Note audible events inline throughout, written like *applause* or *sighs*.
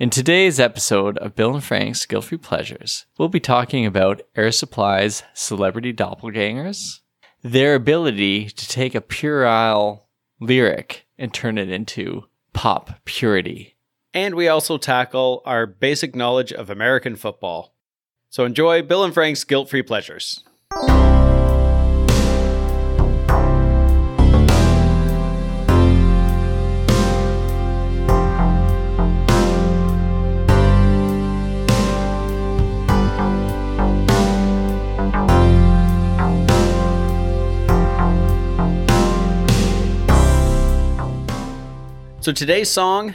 In today's episode of Bill and Frank's Guilt Free Pleasures, we'll be talking about Air Supply's celebrity doppelgangers, their ability to take a puerile lyric and turn it into pop purity. And we also tackle our basic knowledge of American football. So enjoy Bill and Frank's Guilt Free Pleasures. So today's song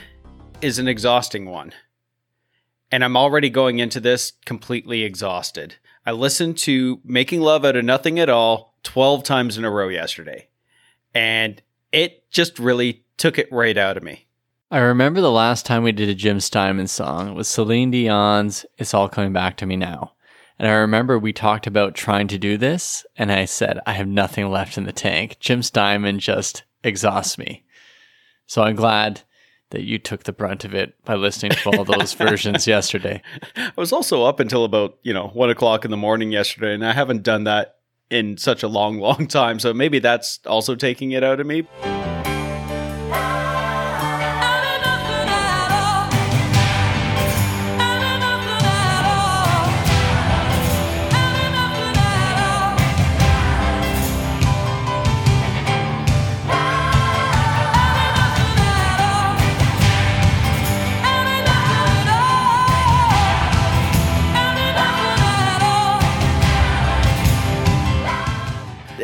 is an exhausting one. And I'm already going into this completely exhausted. I listened to Making Love Out of Nothing at All 12 times in a row yesterday. And it just really took it right out of me. I remember the last time we did a Jim Steinman song was Celine Dion's It's All Coming Back to Me Now. And I remember we talked about trying to do this, and I said, I have nothing left in the tank. Jim Steinman just exhausts me. So I'm glad that you took the brunt of it by listening to all those *laughs* versions yesterday. I was also up until about, you know, one o'clock in the morning yesterday, and I haven't done that in such a long, *laughs* long time. So maybe that's also taking it out of me.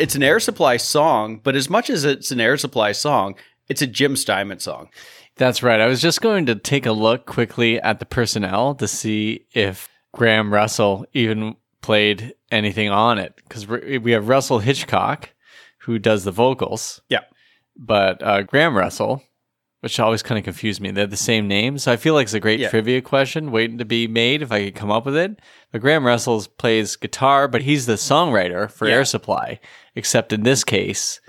It's an air supply song, but as much as it's an air supply song, it's a Jim Steinman song. That's right. I was just going to take a look quickly at the personnel to see if Graham Russell even played anything on it because we have Russell Hitchcock who does the vocals. Yeah. But uh, Graham Russell, which always kind of confused me, they're the same name. So I feel like it's a great Yeah. trivia question waiting to be made if I could come up with it. But Graham Russell plays guitar, but he's the songwriter for Yeah. Air Supply, except in this case,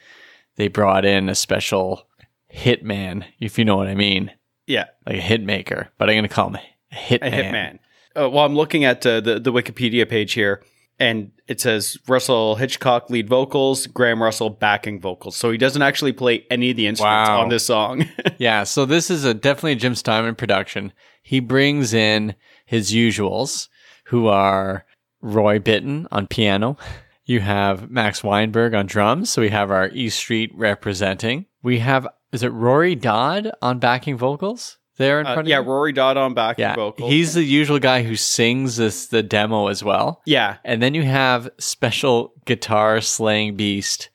they brought in a special hitman, if you know what I mean Yeah, like a hit maker, but I'm going to call him a hitman. a hitman. Uh, well, I'm looking at uh, the the Wikipedia page here, and it says Russell Hitchcock lead vocals, Graham Russell backing vocals. So he doesn't actually play any of the instruments Wow. on this song. *laughs* Yeah, so this is a definitely a Jim Steinman production. He brings in his usuals, who are Roy Bittan on piano. You have Max Weinberg on drums, so we have our East Street representing. We have is it Rory Dodd on backing vocals there in Uh, front yeah, of you? Rory Dodd on backing yeah, vocals. he's the usual guy who sings this the demo as well. yeah, And then you have special guitar slaying beast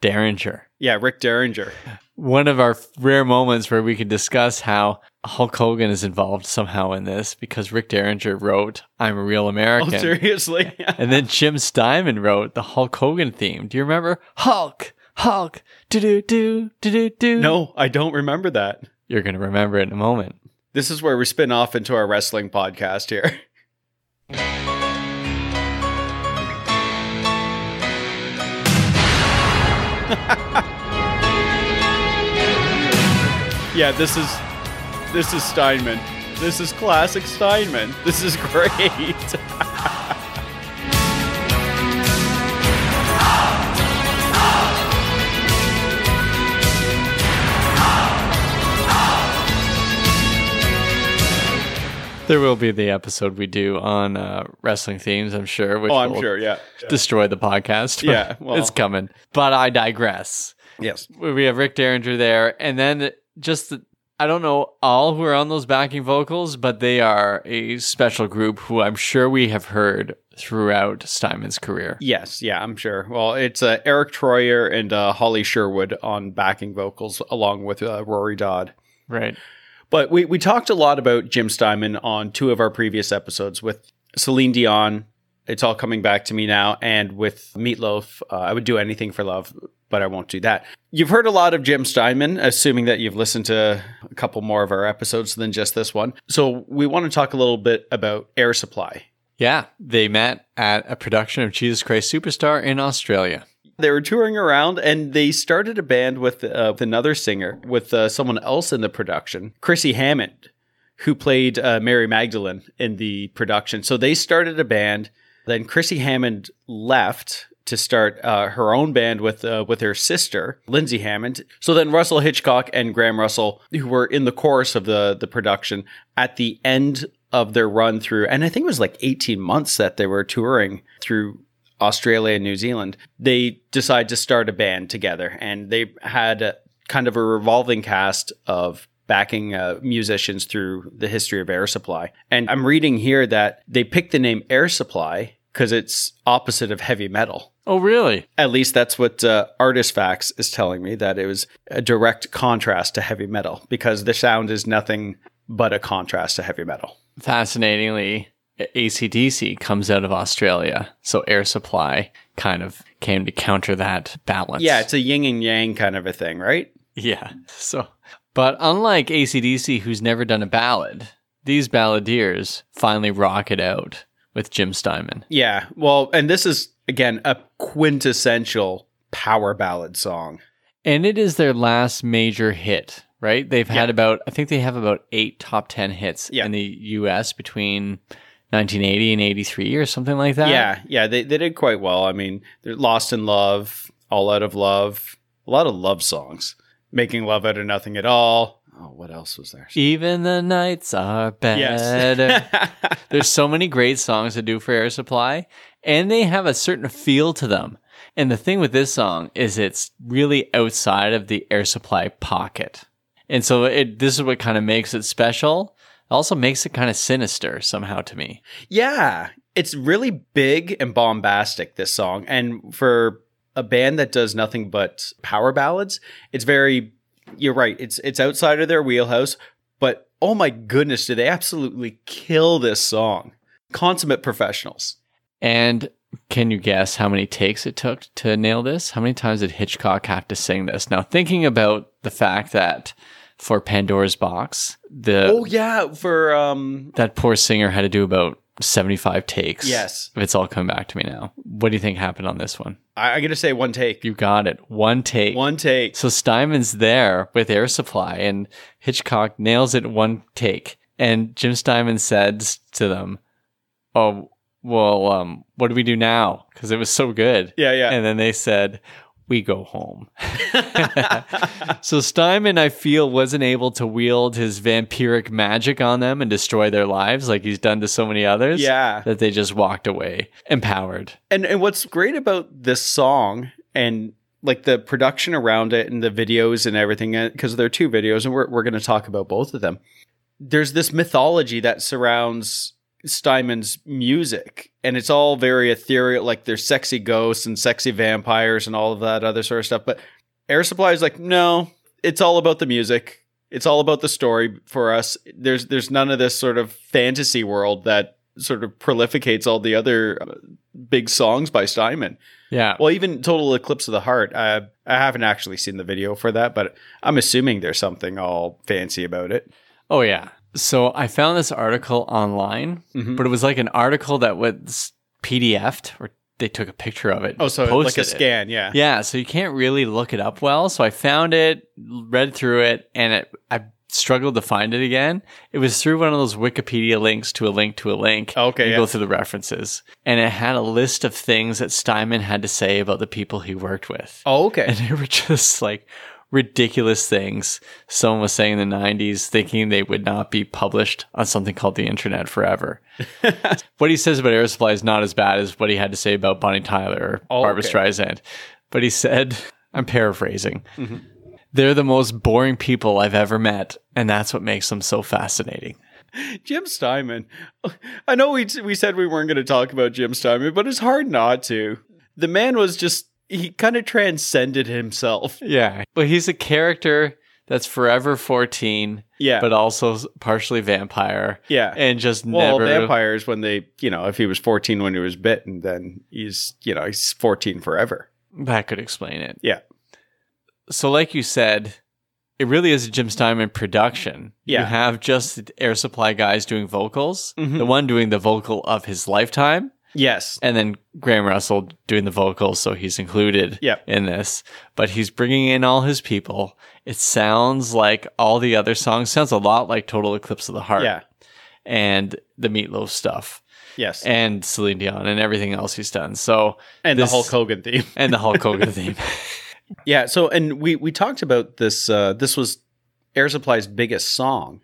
Derringer. yeah, Rick Derringer. one of our rare moments where we could discuss how Hulk Hogan is involved somehow in this because Rick Derringer wrote I'm a Real Oh, American. seriously? *laughs* and then Jim Steinman wrote the Hulk Hogan theme. Do you remember? Hulk, Hulk, do do do do do do. no, I don't remember that. You're going to remember it in a moment. This is where we spin off into our wrestling podcast here. *laughs* yeah, this is this is Steinman. This is classic Steinman. This is great. *laughs* There will be the episode we do on uh, wrestling themes, I'm sure. Which oh, I'm will sure. Yeah. Destroy the podcast. *laughs* Yeah, well- it's coming. But I digress. Yes. we have Rick Derringer there, and then just the, I don't know all who are on those backing vocals, but they are a special group who I'm sure we have heard throughout Steinman's career. Yes, yeah, I'm sure. Well, it's uh, Eric Troyer and uh, Holly Sherwood on backing vocals, along with uh, Rory Dodd. Right. But we, we talked a lot about Jim Steinman on two of our previous episodes with Celine Dion. It's all coming back to me now, and with Meatloaf, uh, I would do anything for love, but I won't do that. You've heard a lot of Jim Steinman, assuming that you've listened to a couple more of our episodes than just this one. So we want to talk a little bit about Air Supply. Yeah, they met at a production of Jesus Christ Superstar in Australia. They were touring around and they started a band with, uh, with another singer, with uh, someone else in the production, Chrissy Hammond, who played uh, Mary Magdalene in the production. So they started a band. Then Chrissy Hammond left to start uh, her own band with uh, with her sister Lindsay Hammond. So then Russell Hitchcock and Graham Russell, who were in the chorus of the the production, at the end of their run through, and I think it was like 18 months that they were touring through Australia and New Zealand, they decided to start a band together, and they had a, kind of a revolving cast of backing uh, musicians through the history of Air Supply. And I'm reading here that they picked the name Air Supply because it's opposite of heavy metal. Oh, really? At least that's what uh, Artist Facts is telling me that it was a direct contrast to heavy metal because the sound is nothing but a contrast to heavy metal. Fascinatingly, ACDC comes out of Australia. So Air Supply kind of came to counter that balance. Yeah, it's a yin and yang kind of a thing, right? Yeah. So, but unlike ACDC, who's never done a ballad, these balladeers finally rock it out with Jim Steinman. Yeah. Well, and this is, again, a quintessential power ballad song. And it is their last major hit, right? They've had Yeah. about, I think they have about eight top 10 hits Yeah. in the US between 1980 and 83 or something like that. Yeah, yeah, they, they did quite well. I mean, they're Lost in Love, All Out of Love, a lot of love songs. Making Love Out of Nothing at All. Oh, what else was there? Even the nights are better. Yes. *laughs* There's so many great songs to do for Air Supply, and they have a certain feel to them. And the thing with this song is it's really outside of the Air Supply pocket. And so it this is what kind of makes it special. It also makes it kind of sinister somehow to me. yeah, it's really big and bombastic, this song. And for a band that does nothing but power ballads, it's very, you're right, it's, it's outside of their wheelhouse. But oh my goodness, do they absolutely kill this song? Consummate professionals. And can you guess how many takes it took to nail this? How many times did Hitchcock have to sing this? Now, thinking about the fact that for Pandora's Box, the Oh, yeah, for, um, that poor singer had to do about 75 takes. Yes. It's all coming back to me now. What do you think happened on this one? I, I gotta say one take. You got it. One take. One take. So Steinman's there with Air Supply and Hitchcock nails it one take. And Jim Steinman says to them, Oh, well, um, what do we do now? Because it was so good. Yeah, yeah. And then they said, We go home. *laughs* so Steinman, I feel, wasn't able to wield his vampiric magic on them and destroy their lives like he's done to so many others. Yeah. That they just walked away empowered. And and what's great about this song and like the production around it and the videos and everything uh, because there are two videos and we're we're going to talk about both of them. There's this mythology that surrounds Steinman's music and it's all very ethereal like there's sexy ghosts and sexy vampires and all of that other sort of stuff but Air Supply is like no, it's all about the music. It's all about the story for us. There's there's none of this sort of fantasy world that sort of prolificates all the other uh, big songs by Steinman. Yeah. Well, even Total Eclipse of the Heart. Uh, I haven't actually seen the video for that, but I'm assuming there's something all fancy about it. Oh yeah. So I found this article online, Mhm. but it was like an article that was PDF'd or they took a picture of it. Oh, so like a it. scan, yeah. Yeah, so you can't really look it up well. So I found it, read through it, and it, I struggled to find it again. It was through one of those Wikipedia links to a link to a link. Okay, you yeah. go through the references, and it had a list of things that Steinman had to say about the people he worked with. Oh, okay. And they were *laughs* just like ridiculous things. Someone was saying in the 90s, thinking they would not be published on something called the internet forever. *laughs* what he says about Air Supply is not as bad as what he had to say about Bonnie Tyler or Oh, Barbara okay. Streisand. But he said, *laughs* I'm paraphrasing, Mm-hmm. they're the most boring people I've ever met. And that's what makes them so fascinating. Jim Steinman. I know we we said we weren't going to talk about Jim Steinman, but it's hard not to. The man was just he kind of transcended himself. Yeah. But he's a character that's forever 14, Yeah. but also partially vampire. yeah. And just well, never. vampires when they, you know, if he was 14 when he was bitten, then he's, you know, he's 14 forever. That could explain it. Yeah. So, like you said, it really is a Jim Steinman production. Yeah. You have just Air Supply guys doing vocals, Mhm. the one doing the vocal of his lifetime, Yes. and then Graham Russell doing the vocals, so he's included Yep. in this. But he's bringing in all his people. It sounds like all the other songs. Sounds a lot like Total Eclipse of the Heart Yeah. and the Meatloaf stuff Yes. And, and Celine Dion and everything else he's done. So And the Hulk Hogan theme. and the Hulk Hogan *laughs* theme. Yeah. So, and we we talked about this. Uh, this was Air Supply's biggest song.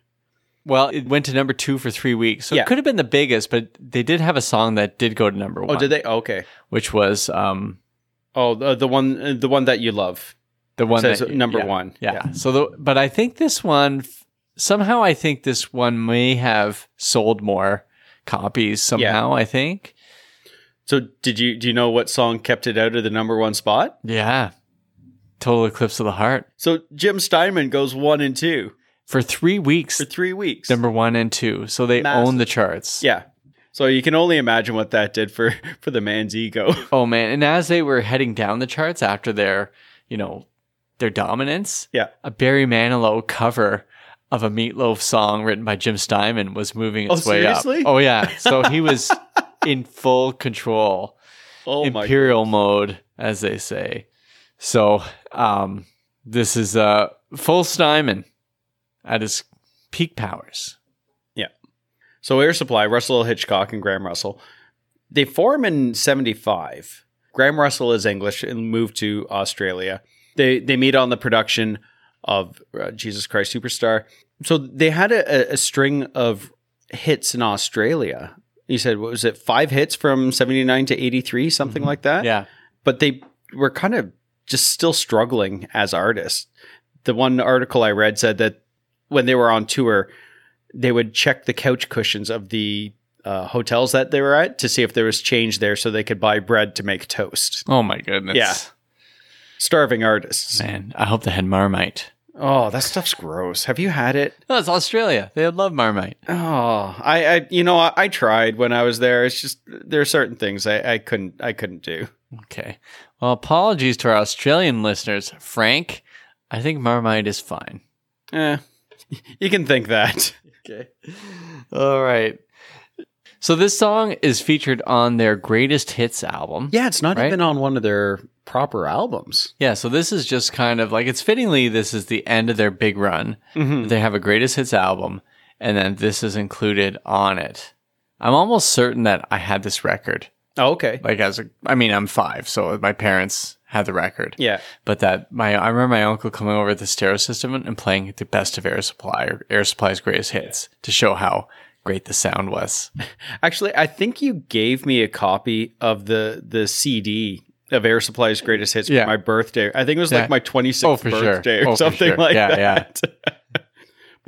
Well, it went to number two for three weeks, so Yeah. it could have been the biggest. But they did have a song that did go to number one. Oh, did they? Oh, okay. Which was um, Oh, the, the one the one that you love. the one says that number yeah, one. Yeah. Yeah. So, the, but I think this one somehow I think this one may have sold more copies somehow. I think. So, did you do you know what song kept it out of the number one spot? Yeah. Total Eclipse of the Heart So Jim Steinman goes one and two for three weeks. for three weeks. Number one and two, so they Massive. own the charts. Yeah. So you can only imagine what that did for *laughs* for the man's ego. *laughs* Oh man! And as they were heading down the charts after their, you know, their dominance, Yeah. a Barry Manilow cover of a Meatloaf song written by Jim Steinman was moving its Oh, way seriously? up. Oh yeah! So *laughs* he was in full control, Oh my! imperial mode, as they say. So um, this is uh, full Steinman at his peak powers. Yeah. So Air Supply, Russell Hitchcock and Graham Russell, they form in '75. Graham Russell is English and moved to Australia. They they meet on the production of uh, Jesus Christ Superstar. So they had a, a string of hits in Australia. You said what was it? Five hits from '79 to '83, something like that. Yeah. but they were kind of just still struggling as artists. The one article I read said that when they were on tour, they would check the couch cushions of the uh, hotels that they were at to see if there was change there so they could buy bread to make toast. Oh my goodness. Yeah. Starving artists. Man, I hope they had Marmite. Oh, that stuff's gross. Have you had it? No, it's Australia. They love Marmite. Oh, I, I you know, I, I tried when I was there. It's just there are certain things I, I couldn't I couldn't do. Okay. Well, apologies to our Australian listeners. Frank, I think Marmite is fine. Eh, *laughs* you can think that. Okay. All right. So this song is featured on their greatest hits album. Yeah, it's not Right? even on one of their proper albums. Yeah, so this is just kind of like it's fittingly this is the end of their big run. Mm-hmm. They have a greatest hits album and then this is included on it. I'm almost certain that I had this record. Oh, okay. Like as a I mean, I'm 5, so my parents had the record. Yeah. But that my I remember my uncle coming over the stereo system and playing the best of Air Supply or Air Supply's greatest hits to show how great the sound was. *laughs* Actually, I think you gave me a copy of the the CD of Air Supply's greatest hits Yeah. for my birthday. I think it was Yeah. like my 26th Oh, for sure. birthday or Oh, something sure. like Yeah, that. *laughs*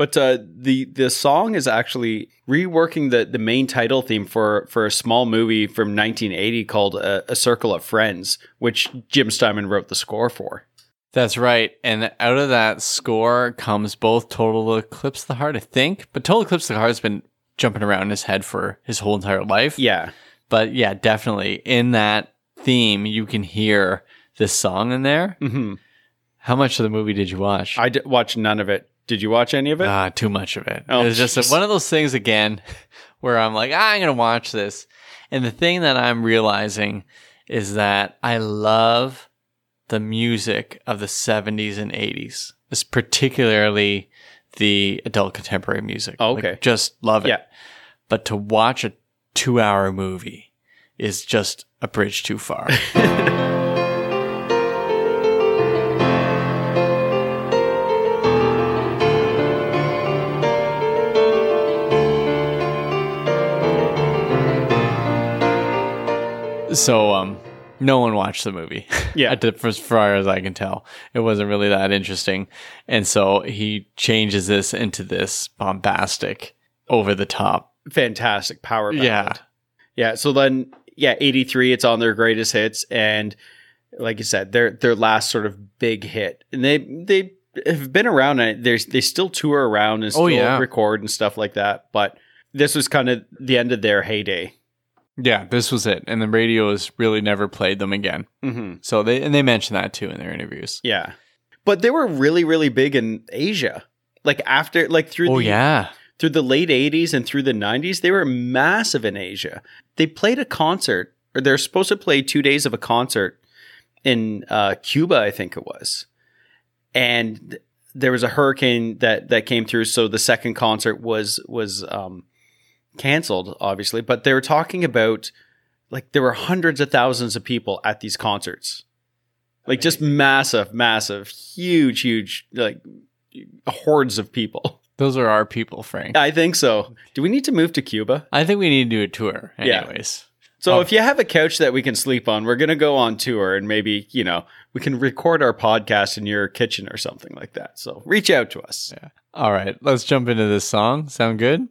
but uh, the the song is actually reworking the the main title theme for for a small movie from 1980 called uh, A Circle of Friends, which Jim Steinman wrote the score for. That's right. And out of that score comes both Total Eclipse of the Heart, I think. But Total Eclipse of the Heart has been jumping around in his head for his whole entire life. Yeah. But yeah, definitely in that theme, you can hear this song in there. hmm How much of the movie did you watch? I d- watched none of it. Did you watch any of it? Ah, too much of it. Oh, it's just jeez. one of those things again *laughs* where I'm like, ah, I'm going to watch this. And the thing that I'm realizing is that I love the music of the 70s and 80s, it's particularly the adult contemporary music. Oh, Like, okay. just love it. Yeah. But to watch a two hour movie is just a bridge too far. *laughs* So, um, no one watched the movie. Yeah. *laughs* At the- as far as I can tell, it wasn't really that interesting. And so he changes this into this bombastic, over the top. Fantastic power ballad. Yeah. Yeah. So then, yeah, 83, it's on their greatest hits. And like you said, their their last sort of big hit. And they they have been around and they they still tour around and Oh, still yeah. record and stuff like that. But this was kind of the end of their heyday. Yeah, this was it. And the radio has really never played them again. Mm-hmm. So they and they mentioned that too in their interviews. Yeah. But they were really, really big in Asia. Like after, like through Oh the yeah. through the late 80s and through the 90s, they were massive in Asia. They played a concert, or they're supposed to play two days of a concert in uh, Cuba, I think it was. And there was a hurricane that, that came through, so the second concert was was um, canceled, obviously. But they were talking about like there were hundreds of thousands of people at these concerts, like just massive, massive, huge, huge, like hordes of people. *laughs* Those are our people, Frank. I think so. Do we need to move to Cuba? I think we need to do a tour, Yeah. anyways. So Oh. if you have a couch that we can sleep on, we're going to go on tour and maybe, you know, we can record our podcast in your kitchen or something like that. So reach out to us. Yeah. All right, let's jump into this song. Sound good?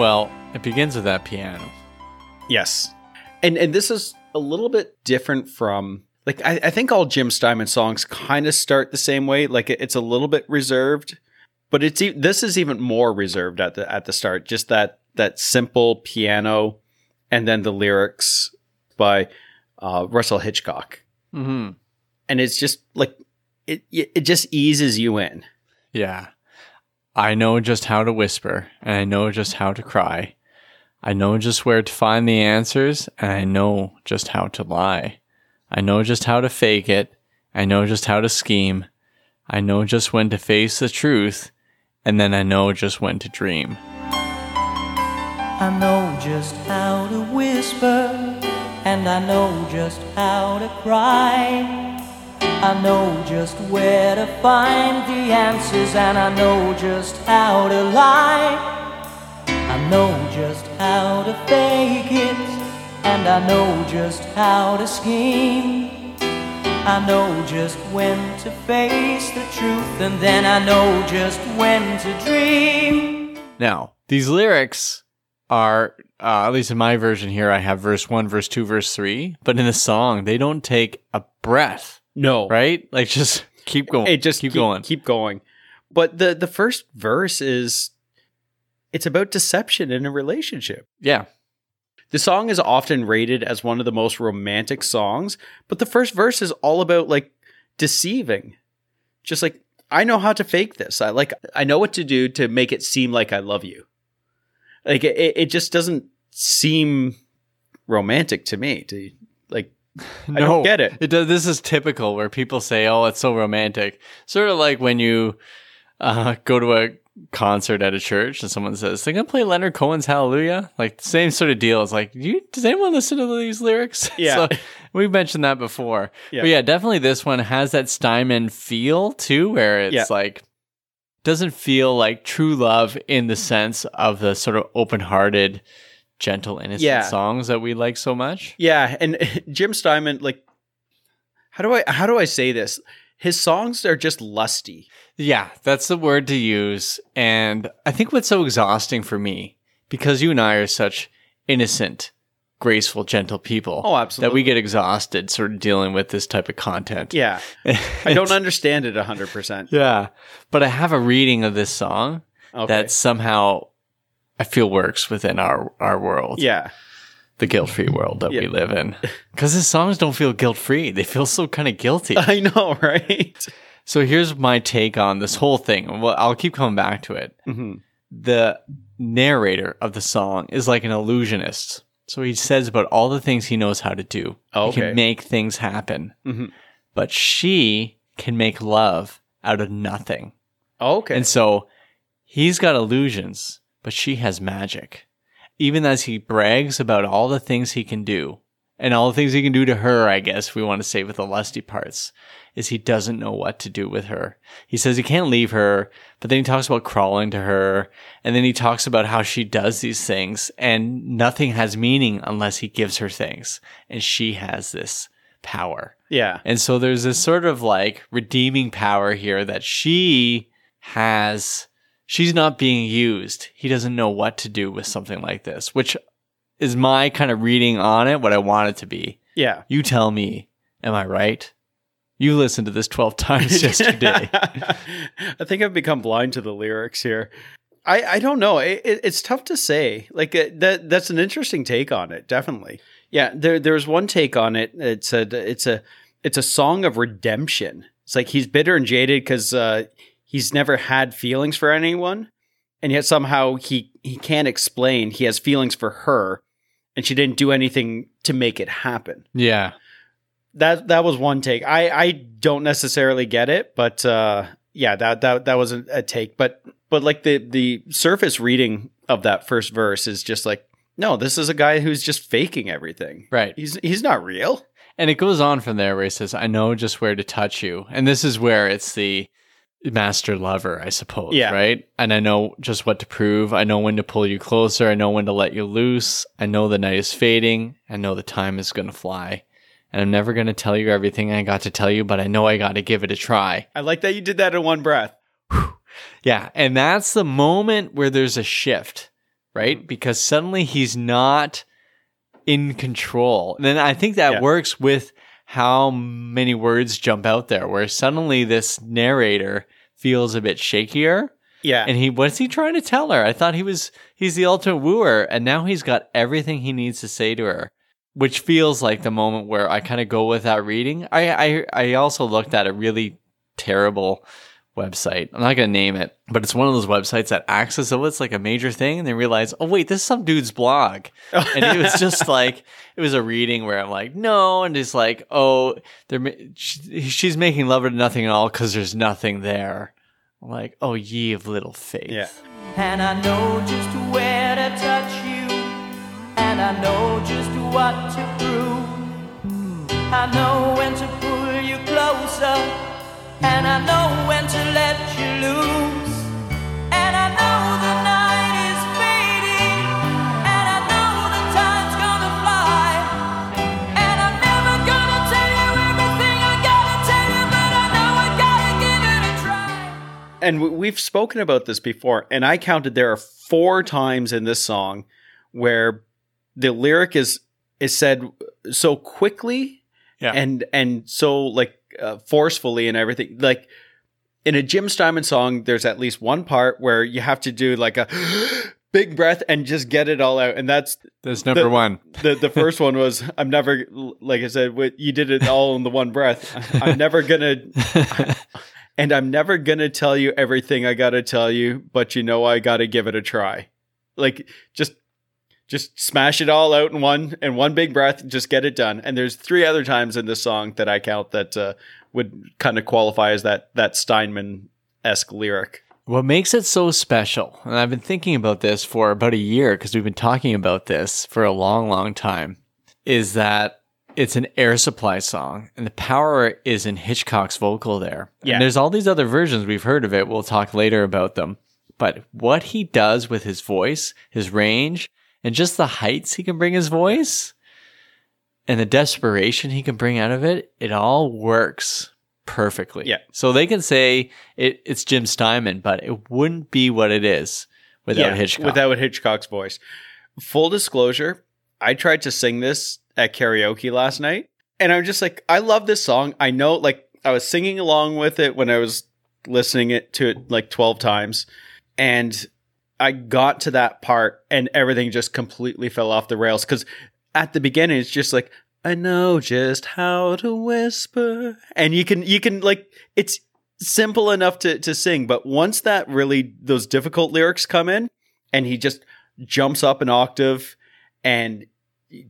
Well, it begins with that piano. Yes. And and this is a little bit different from like I, I think all Jim Steinman songs kind of start the same way. Like it- it's a little bit reserved, but it's e- this is even more reserved at the at the start. Just that that simple piano, and then the lyrics by uh, Russell Hitchcock, Mm-hmm. and it's just like it it it just eases you in. Yeah. I know just how to whisper, and I know just how to cry. I know just where to find the answers, and I know just how to lie. I know just how to fake it. I know just how to scheme. I know just when to face the truth, and then I know just when to dream. I know just how to whisper, and I know just how to cry. I know just where to find the answers, and I know just how to lie. I know just how to fake it, and I know just how to scheme. I know just when to face the truth, and then I know just when to dream. Now, these lyrics are, uh, at least in my version here, I have verse one, verse two, verse three, but in the song, they don't take a breath, No, right? Like just *laughs* keep going. it just keep, going. keep going. But the the first verse is it's about deception in a relationship. yeah. The song is often rated as one of the most romantic songs, but the first verse is all about like deceiving. Just like I know how to fake this. I like I know what to do to make it seem like I love you. Like it, it just doesn't seem romantic to me. To like *laughs* I don't get it. It does. This is typical where people say, "Oh, it's so romantic." Sort of like when you uh, go to a concert at a church and someone says, "They're gonna play Leonard Cohen's Hallelujah." Like the same sort of deal. It's like, you, does anyone listen to these lyrics? *laughs* Yeah. so, we've mentioned that before. Yeah. But yeah, definitely this one has that Steinman feel too, where it's Yeah. like doesn't feel like true love in the sense of the sort of open-hearted, gentle, innocent Yeah. songs that we like so much. Yeah, and *laughs* Jim Steinman, like, how do I how do I say this? His songs are just lusty. Yeah, that's the word to use. And I think what's so exhausting for me, because you and I are such innocent, graceful, gentle people, Oh, absolutely. that we get exhausted sort of dealing with this type of content. Yeah, *laughs* I don't understand it hundred percent. Yeah. But I have a reading of this song Okay. that somehow I feel works within our, our world, yeah, the guilt free world that Yeah. we live in. Because his songs don't feel guilt free, they feel so kind of guilty. *laughs* I know, right? so here's my take on this whole thing. Well, I'll keep coming back to it. hmm the narrator of the song is like an illusionist. So he says about all the things he knows how to do. He Okay. can make things happen. hmm But she can make love out of nothing. Okay. And so he's got illusions, but she has magic. Even as he brags about all the things he can do, and all the things he can do to her, I guess we want to say with the lusty parts, is he doesn't know what to do with her. He says he can't leave her, but then he talks about crawling to her, and then he talks about how she does these things, and nothing has meaning unless he gives her things. And she has this power. yeah. And so there's this sort of like redeeming power here that she has. She's not being used. He doesn't know what to do with something like this, which is my kind of reading on it, what I want it to be. Yeah. You tell me, am I right? You listened to this 12 *laughs* times yesterday. *laughs* I think I've become blind to the lyrics here. I, I don't know. It, it, it's tough to say. Like uh, that that's an interesting take on it. Definitely. Yeah. There there was one take on it. It said it's a it's a song of redemption. It's like he's bitter and jaded because uh, he's never had feelings for anyone, and yet somehow he he can't explain he has feelings for her, and she didn't do anything to make it happen. Yeah. That that was one take. I I don't necessarily get it, but uh, yeah, that that that was a, a take. But but like the the surface reading of that first verse is just like, no, this is a guy who's just faking everything. Right. He's he's not real. And it goes on from there where he says, I know just where to touch you. And this is where it's the master lover, I suppose. Yeah. Right. And I know just what to prove. I know when to pull you closer. I know when to let you loose. I know the night is fading. I know the time is going to fly. And I'm never going to tell you everything I got to tell you, but I know I got to give it a try. I like that you did that in one breath. *sighs* Yeah. And that's the moment where there's a shift, right? Mm. Because suddenly he's not in control. And then I think that Yeah. works with how many words jump out there, where suddenly this narrator feels a bit shakier. Yeah. And he, what's he trying to tell her? I thought he was, he's the ultimate wooer. And now he's got everything he needs to say to her, which feels like the moment where I kind of go with that reading. I, I, I also looked at a really terrible website. I'm not going to name it, but it's one of those websites that acts as though it's like a major thing. And they realize, oh, wait, this is some dude's blog. and it was just *laughs* like, it was a reading where I'm like, no. And it's like, oh, they're, she's making love to nothing at all because there's nothing there. I'm like, oh, ye of little faith. yeah. And I know just where to touch you, and I know just what to prove. I know when to pull you closer, and I know when to let you loose. And I know the night is fading, and I know the time's gonna fly. And I'm never gonna tell you everything I gotta tell you, but I know I gotta give it a try. And we've spoken about this before, and I counted there are four times in this song where the lyric is is said so quickly Yeah. and and so like uh, forcefully and everything. Like in a Jim Steinman song, there's at least one part where you have to do like a *gasps* big breath and just get it all out, and that's That's number The- one. *laughs* the the first one was I'm never like I said you did it all in the one breath. I'm never gonna *laughs* and I'm never gonna tell you everything I gotta tell you, but you know I gotta give it a try. Like just just smash it all out in one in one big breath, just get it done. And there's three other times in this song that I count that uh, would kind of qualify as that that Steinman esque lyric. What makes it so special, and I've been thinking about this for about a year because we've been talking about this for a long, long time, is that it's an air supply song and the power is in Hitchcock's vocal there. Yeah. And there's all these other versions we've heard of it. We'll talk later about them. But what he does with his voice, his range, and just the heights he can bring his voice and the desperation he can bring out of it, it all works perfectly. Yeah. So they can say it, it's Jim Steinman, but it wouldn't be what it is without Hitchcock. Without Hitchcock's voice. Full disclosure, I tried to sing this at karaoke last night, and I'm just like, I love this song. I know, like, I was singing along with it when I was listening it to it like 12 times, and I got to that part, and everything just completely fell off the rails. Because at the beginning it's just like I know just how to whisper, and you can you can like it's simple enough to to sing, but once that really those difficult lyrics come in, and he just jumps up an octave, and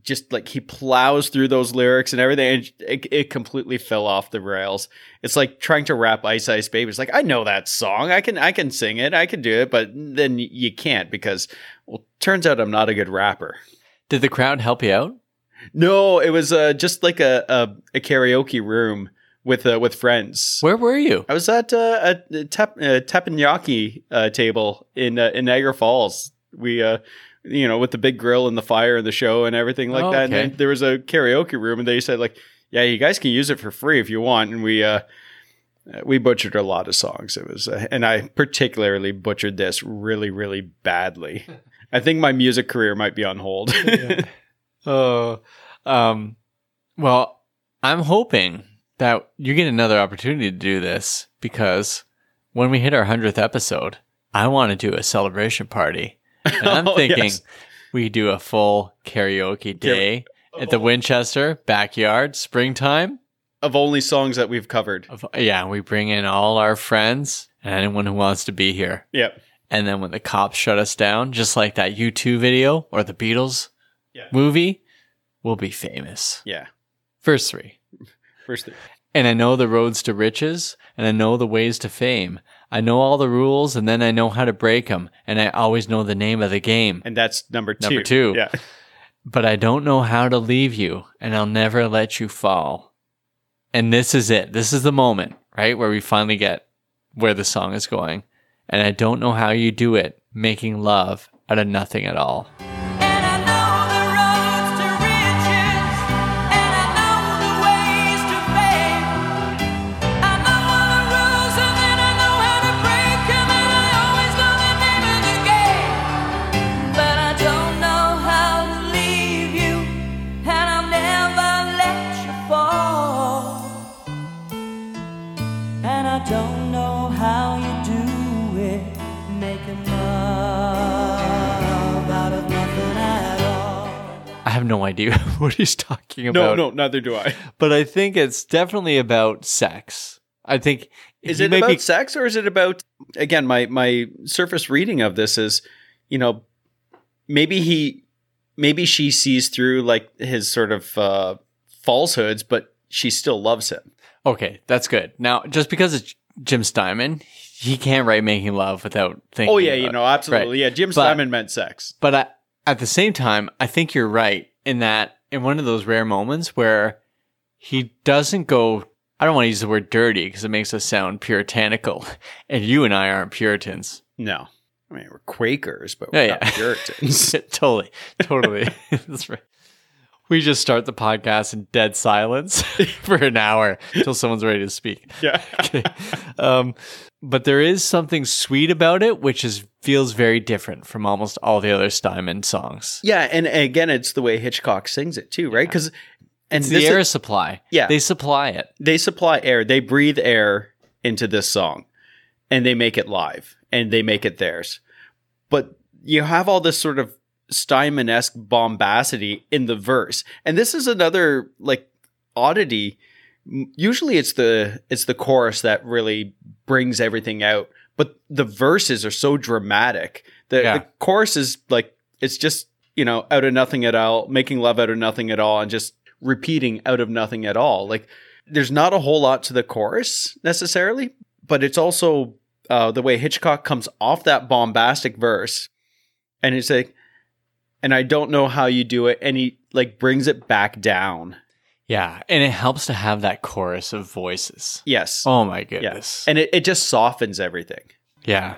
just like he plows through those lyrics and everything, and it, it completely fell off the rails. It's like trying to rap Ice Ice Baby. It's like I know that song, I can I can sing it, I can do it, but then you can't because well, turns out I'm not a good rapper. Did the crowd help you out? No, it was uh, just like a, a a karaoke room with uh, with friends. Where were you? I was at uh, a tep- uh, teppanyaki uh, table in uh, in Niagara Falls. We uh, you know, with the big grill and the fire and the show and everything like Oh, that. And okay. then there was a karaoke room, and they said like, "Yeah, you guys can use it for free if you want." And we uh, we butchered a lot of songs. It was, uh, and I particularly butchered this really, really badly. *laughs* I think my music career might be on hold. *laughs* Oh, um, well, I'm hoping that you get another opportunity to do this because when we hit our hundredth episode, I want to do a celebration party. *laughs* And I'm Oh, thinking yes. we do a full karaoke day at the Winchester backyard, springtime. Of only songs that we've covered. Of- Yeah, we bring in all our friends and anyone who wants to be here. Yep. And then when the cops shut us down, just like that U2 video or the Beatles Yeah. movie, we'll be famous. Yeah. First three. *laughs* First thing. And I know the roads to riches and I know the ways to fame. I know all the rules and then I know how to break them. And I always know the name of the game. And that's number two. Number two. Yeah. But I don't know how to leave you and I'll never let you fall. And this is it. This is the moment, right? Where we finally get where the song is going. And I don't know how you do it, making love out of nothing at all. No idea *laughs* what he's talking about. no, no, neither do I. But I think it's definitely about sex. I think Is it about be- sex or is it about again my my surface reading of this is, you know, maybe he maybe she sees through like his sort of uh falsehoods, but she still loves him. Okay, that's good. Now, just because it's Jim Steinman, he can't write "Making Love" without thinking. Oh yeah, you know, absolutely. Right. Yeah, Jim But- Steinman meant sex. But I, at the same time, I think you're right in that in one of those rare moments where he doesn't go. I don't want to use the word dirty because it makes us sound puritanical, *laughs* and you and I aren't Puritans. No. I mean, we're Quakers, but we're oh, yeah. not *laughs* Puritans. totally, totally. *laughs* That's right. We just start the podcast in dead silence *laughs* for an hour until someone's ready to speak. yeah. *laughs* okay. Um, but there is something sweet about it, which is feels very different from almost all the other Steinman songs. Yeah, and again, it's the way Hitchcock sings it too, right? Because and It's this the is- air supply. Yeah. they supply it. they supply air. They breathe air into this song and they make it live and they make it theirs. But you have all this sort of Steinman esque bombacity in the verse. And this is another like oddity. Usually it's the it's the chorus that really brings everything out. But the verses are so dramatic. The, Yeah. the chorus is like it's just, you know, out of nothing at all, making love out of nothing at all, and just repeating out of nothing at all. Like there's not a whole lot to the chorus necessarily, but it's also uh, the way Hitchcock comes off that bombastic verse, and it's like, and I don't know how you do it, and he like brings it back down. Yeah, and it helps to have that chorus of voices. Yes, Oh my yeah, goodness. and it, it just softens everything. Yeah.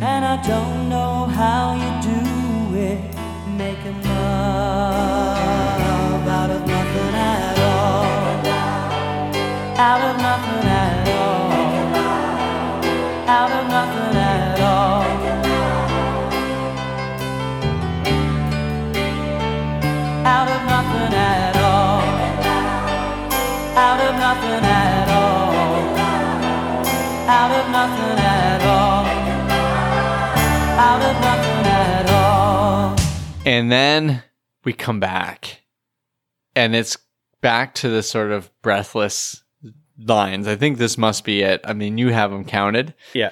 And I don't know how you do it, making love out of nothing at all. Out of nothing And then we come back, and it's back to the sort of breathless lines. I think this must be it. I mean, you have them counted, Yeah,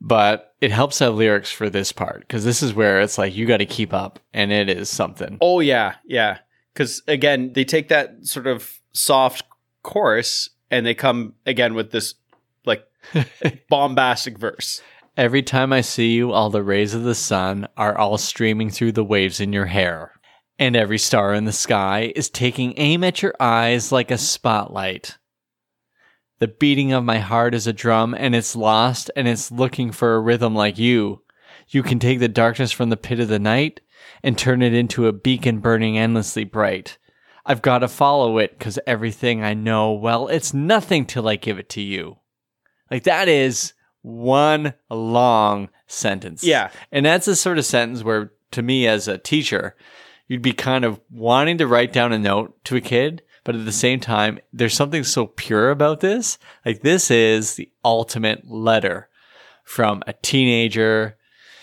but it helps have lyrics for this part because this is where it's like you got to keep up, and it is something. Oh yeah, yeah. Because again, they take that sort of soft chorus and they come again with this like *laughs* bombastic verse. Every time I see you, all the rays of the sun are all streaming through the waves in your hair. And every star in the sky is taking aim at your eyes like a spotlight. The beating of my heart is a drum, and it's lost, and it's looking for a rhythm like you. You can take the darkness from the pit of the night and turn it into a beacon burning endlessly bright. I've got to follow it because everything I know, well, it's nothing till I give it to you. Like that is one long sentence. Yeah. And that's the sort of sentence where, to me as a teacher, you'd be kind of wanting to write down a note to a kid, but at the same time, there's something so pure about this. Like, this is the ultimate letter from a teenager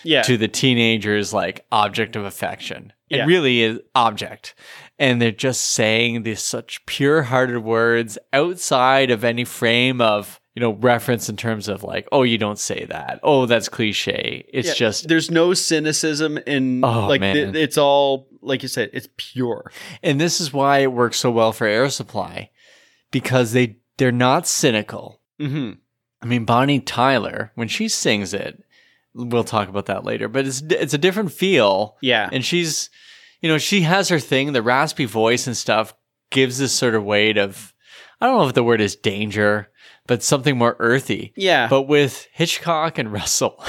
Yeah. to the teenager's like object of affection. It Yeah. really is object. And they're just saying these such pure hearted words outside of any frame of, you know, reference in terms of like, oh, you don't say that. Oh, that's cliche. It's Yeah, just there's no cynicism in Oh, like th- it's all like you said, it's pure. and this is why it works so well for air supply. Because they they're not cynical. hmm I mean, Bonnie Tyler, when she sings it, we'll talk about that later, but it's it's a different feel. Yeah. and she's you know she has her thing the raspy voice and stuff gives this sort of weight of i don't know if the word is danger but something more earthy. Yeah. but with hitchcock and *laughs* russell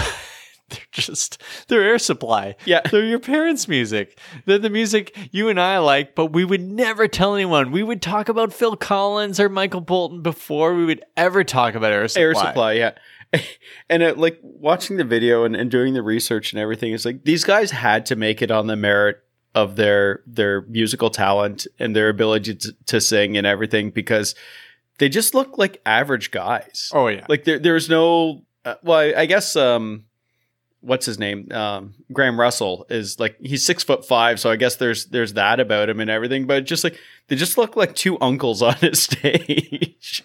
they're just they're air supply. Yeah. they're your parents music. They're the music you and i like but we would never tell anyone. We would talk about phil collins or michael bolton before we would ever talk about air supply. air supply yeah. *laughs* And it, like watching the video and, and doing the research and everything it's like these guys had to make it on the merit of their their musical talent and their ability to, to sing and everything because they just look like average guys. Oh yeah. Like there, there's no uh, well I, I guess um what's his name? Um graham russell is like he's six foot five so i guess there's there's that about him and everything but just like they just look like two uncles *laughs* on a stage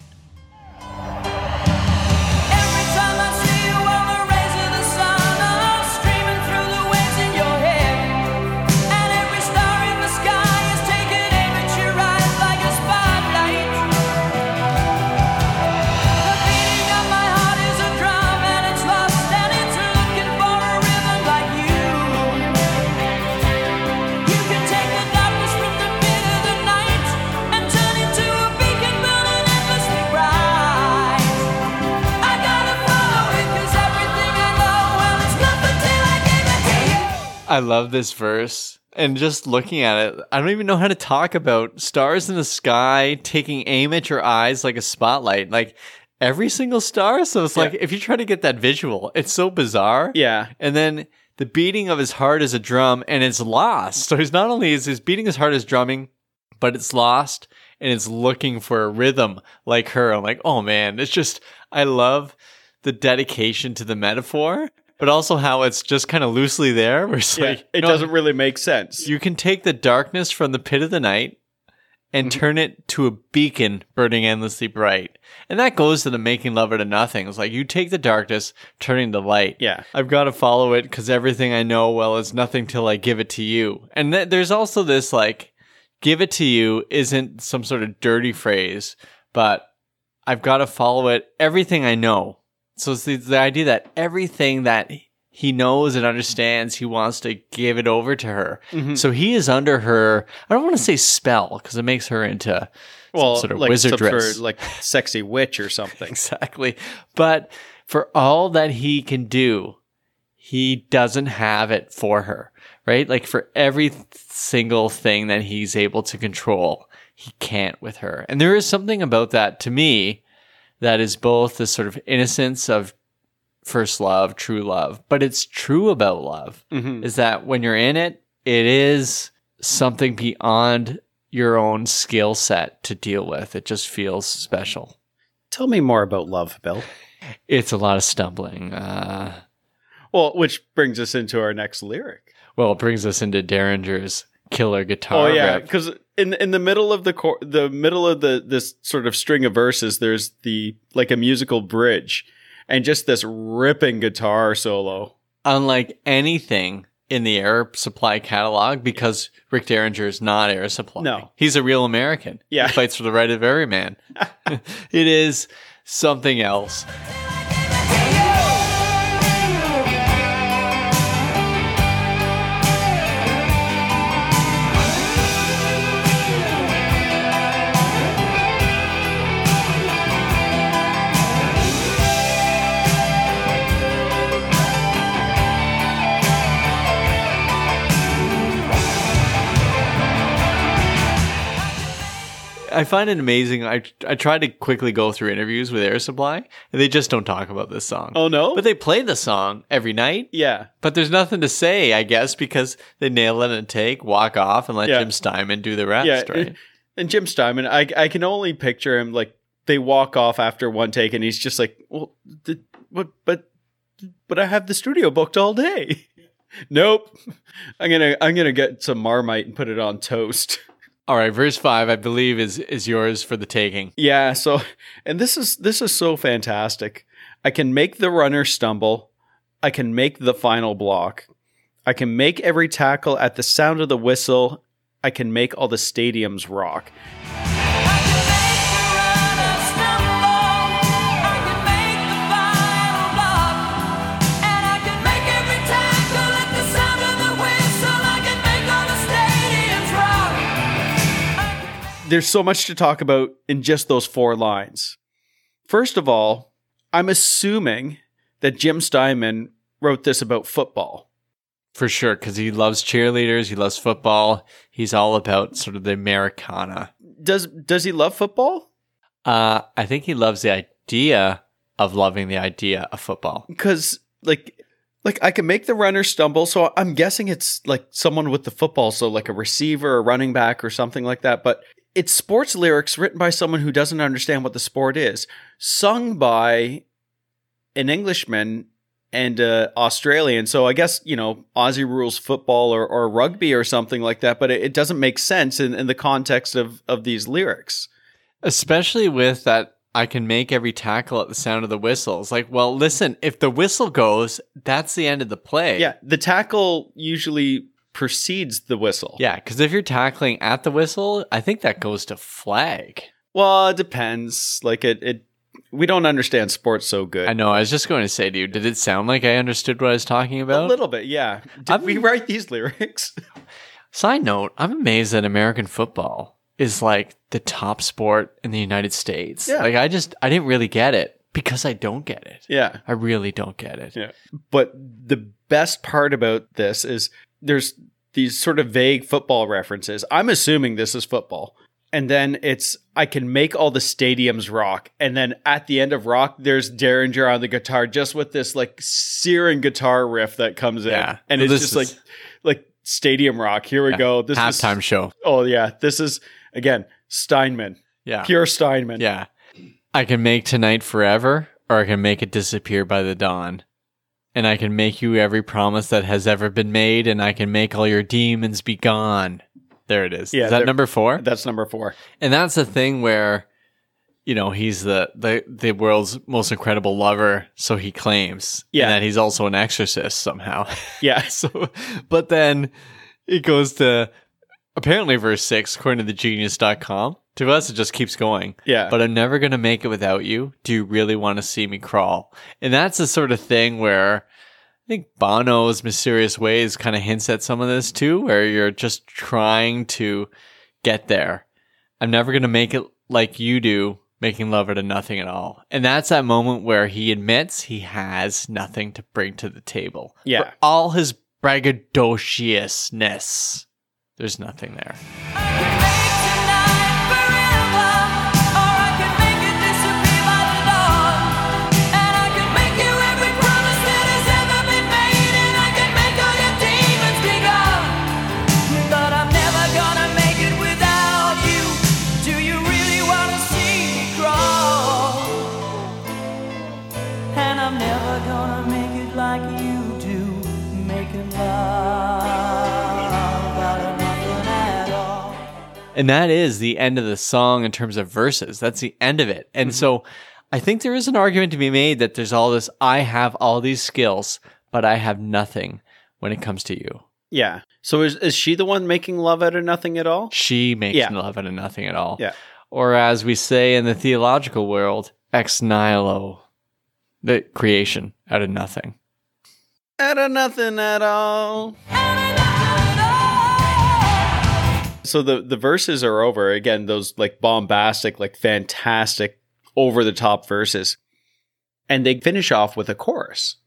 I love this verse. And just looking at it, I don't even know how to talk about stars in the sky taking aim at your eyes like a spotlight. Like every single star. So it's like if you try to get that visual, it's so bizarre. yeah And then the beating of his heart is a drum and it's lost. So he's not only is his beating his heart is drumming, but it's lost and it's looking for a rhythm like her. I'm like, oh man, it's just I love the dedication to the metaphor, but also how it's just kind of loosely there. Where it's Yeah, like it no, doesn't really make sense. You can take the darkness from the pit of the night and Mm-hmm. turn it to a beacon burning endlessly bright. And that goes to the making love to nothing. It's like you take the darkness, turning to light. Yeah. I've got to follow it because everything I know, well, is nothing till I give it to you. And th- there's also this like, give it to you isn't some sort of dirty phrase, but I've got to follow it. Everything I know. So it's the, the idea that everything that he knows and understands, he wants to give it over to her. Mm-hmm. So he is under her. I don't want to say spell because it makes her into well, sort of like some wizardress. sort of, like sexy witch or something. *laughs* exactly. But for all that he can do, he doesn't have it for her, right? Like for every single thing that he's able to control, he can't with her. And there is something about that to me that is both the sort of innocence of first love, true love, but it's true about love Mhm. is that when you're in it, it is something beyond your own skill set to deal with. It just feels special. Tell me more about love, Bill. *laughs* It's a lot of stumbling. Uh, Well, which brings us into our next lyric. well, it brings us into Derringer's killer guitar Oh yeah, because in in the middle of the cor- the middle of the this sort of string of verses, there's the like a musical bridge, and just this ripping guitar solo. Unlike anything in the Air Supply catalog, because Rick Derringer is not Air Supply. No. he's a real American. Yeah. he fights for the right of every man. *laughs* *laughs* it is something else. I find it amazing. I I tried to quickly go through interviews with Air Supply, and they just don't talk about this song. Oh no, But they play the song every night. yeah, But there's nothing to say, I guess, because they nail it and take, walk off, and let Yeah. Jim Steinman do the rest, yeah. right? And Jim Steinman, I I can only picture him like they walk off after one take, and he's just like, well, did, what, but but I have the studio booked all day. *laughs* nope. *laughs* I'm gonna I'm gonna get some Marmite and put it on toast. *laughs* All right, verse five, I believe, is is yours for the taking. Yeah, so and this is this is so fantastic. I can make the runner stumble. I can make the final block. I can make every tackle at the sound of the whistle. I can make all the stadiums rock. There's so much to talk about in just those four lines. First of all, I'm assuming that Jim Steinman wrote this about football. For sure, because he loves cheerleaders, he loves football. He's all about sort of the Americana. Does does he love football? Uh, I think he loves the idea of loving the idea of football. Because like like I can make the runner stumble, so I'm guessing it's like someone with the football, so like a receiver or running back or something like that. But it's sports lyrics written by someone who doesn't understand what the sport is, sung by an Englishman and uh, Australian. So I guess, you know, Aussie rules football or, or rugby or something like that, but it, it doesn't make sense in, in the context of, of these lyrics. Especially with that, I can make every tackle at the sound of the whistle. It's like, well, listen, if the whistle goes, that's the end of the play. Yeah, the tackle usually precedes the whistle. Yeah, because if you're tackling at the whistle, I think that goes to flag. Well, it depends. Like it, it we don't understand sports so good. I know. I was just going to say to you, did it sound like I understood what I was talking about? A little bit, yeah. Did I'm- we write these lyrics? *laughs* Side note, I'm amazed that American football is like the top sport in the United States. Yeah. Like I just I didn't really get it because I don't get it. yeah. I really don't get it. Yeah. But the best part about this is there's these sort of vague football references. I'm assuming this is football. And then it's I can make all the stadiums rock. And then at the end of rock, there's Derringer on the guitar, just with this like searing guitar riff that comes in. Yeah. And it's just is- like like stadium rock. Here we Yeah. go. This is Halftime is show. Oh yeah. This is again Steinman. Yeah. Pure Steinman. Yeah. I can make tonight forever, or I can make it disappear by the dawn. And I can make you every promise that has ever been made, and I can make all your demons be gone. There it is. Yeah, is that number four? That's number four. And that's the thing where, you know, he's the, the, the world's most incredible lover, so he claims. Yeah. And that he's also an exorcist somehow. *laughs* Yeah. so, but then it goes to apparently verse six, according to thegenius.com. To us, it just keeps going. Yeah. But I'm never going to make it without you. Do you really want to see me crawl? And that's the sort of thing where I think Bono's Mysterious Ways kind of hints at some of this too, where you're just trying to get there. I'm never going to make it like you do, making love out of nothing at all. And that's that moment where he admits he has nothing to bring to the table. Yeah. For all his braggadociousness, there's nothing there. And that is the end of the song in terms of verses. That's the end of it. And mm-hmm. so I think there is an argument to be made that there's all this I have all these skills, but I have nothing when it comes to you. Yeah. So is is she the one making love out of nothing at all? She makes Yeah. love out of nothing at all. Yeah. Or as we say in the theological world, ex nihilo, the creation out of nothing. Out of nothing at all. So the the verses are over again. Those like bombastic, like fantastic, over the top verses, and they finish off with a chorus,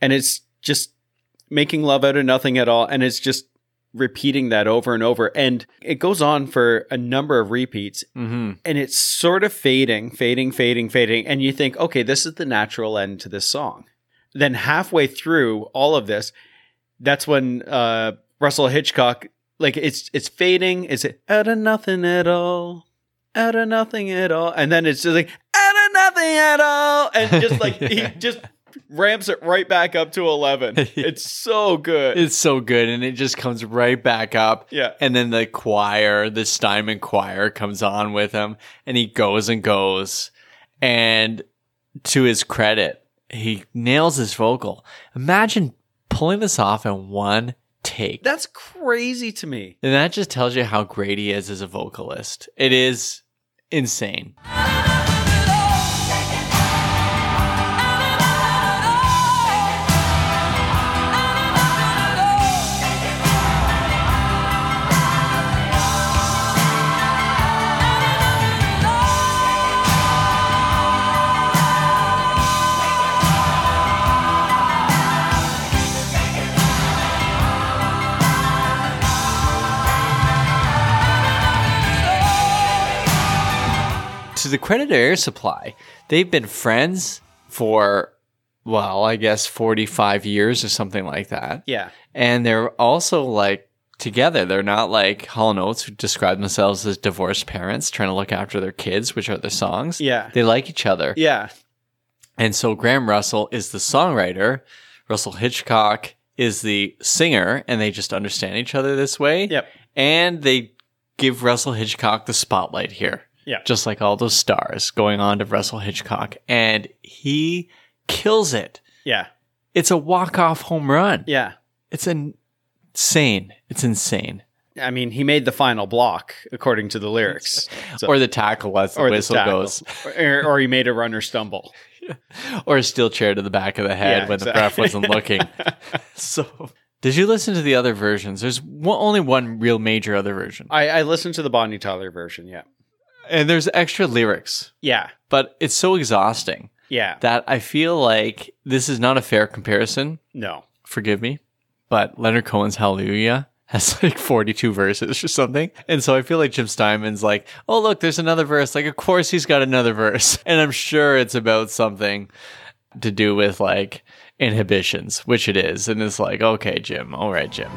and it's just making love out of nothing at all, and it's just repeating that over and over, and it goes on for a number of repeats, Mm-hmm. and it's sort of fading, fading, fading, fading, and you think, okay, this is the natural end to this song. Then halfway through all of this, that's when uh, Russell Hitchcock, like it's it's fading, it's out of nothing at all, out of nothing at all, and then it's just like out of nothing at all, and just like he *laughs* just ramps it right back up to 11. *laughs* It's so good. It's so good, and it just comes right back up. Yeah. And then the choir, the Steinman choir, comes on with him, and he goes and goes. And to his credit, he nails his vocal. Imagine pulling this off in one take. That's crazy to me. and that just tells you how great he is as a vocalist. It is insane. To the credit of Air Supply, they've been friends for, well, I guess 45 years or something like that. Yeah. And they're also like together. They're not like Hall and Oates who describe themselves as divorced parents trying to look after their kids, which are their songs. Yeah. They like each other. Yeah. And so Graham Russell is the songwriter, Russell Hitchcock is the singer, and they just understand each other this way. Yep. And they give Russell Hitchcock the spotlight here. Yeah. Just like all those stars going on to Russell Hitchcock. And he kills it. Yeah. It's a walk-off home run. Yeah. It's insane. It's insane. I mean, he made the final block according to the lyrics. *laughs* So- or the tackle as the or the whistle tackle. goes. or, or he made a runner stumble. *laughs* Or a steel chair to the back of the head Yeah, when the exactly. ref wasn't looking. *laughs* so, did you listen to the other versions? There's one, only one real major other version, I, I listened to the Bonnie Tyler version. Yeah. And there's extra lyrics, Yeah. but it's so exhausting Yeah. that I feel like this is not a fair comparison. No. Forgive me, but Leonard Cohen's Hallelujah has *laughs* like 42 verses or something. And so I feel like Jim Steinman's like, oh, look, there's another verse. Like, of course he's got another verse. *laughs* And I'm sure it's about something to do with like inhibitions, which it is. And it's like, okay, Jim. All right, Jim.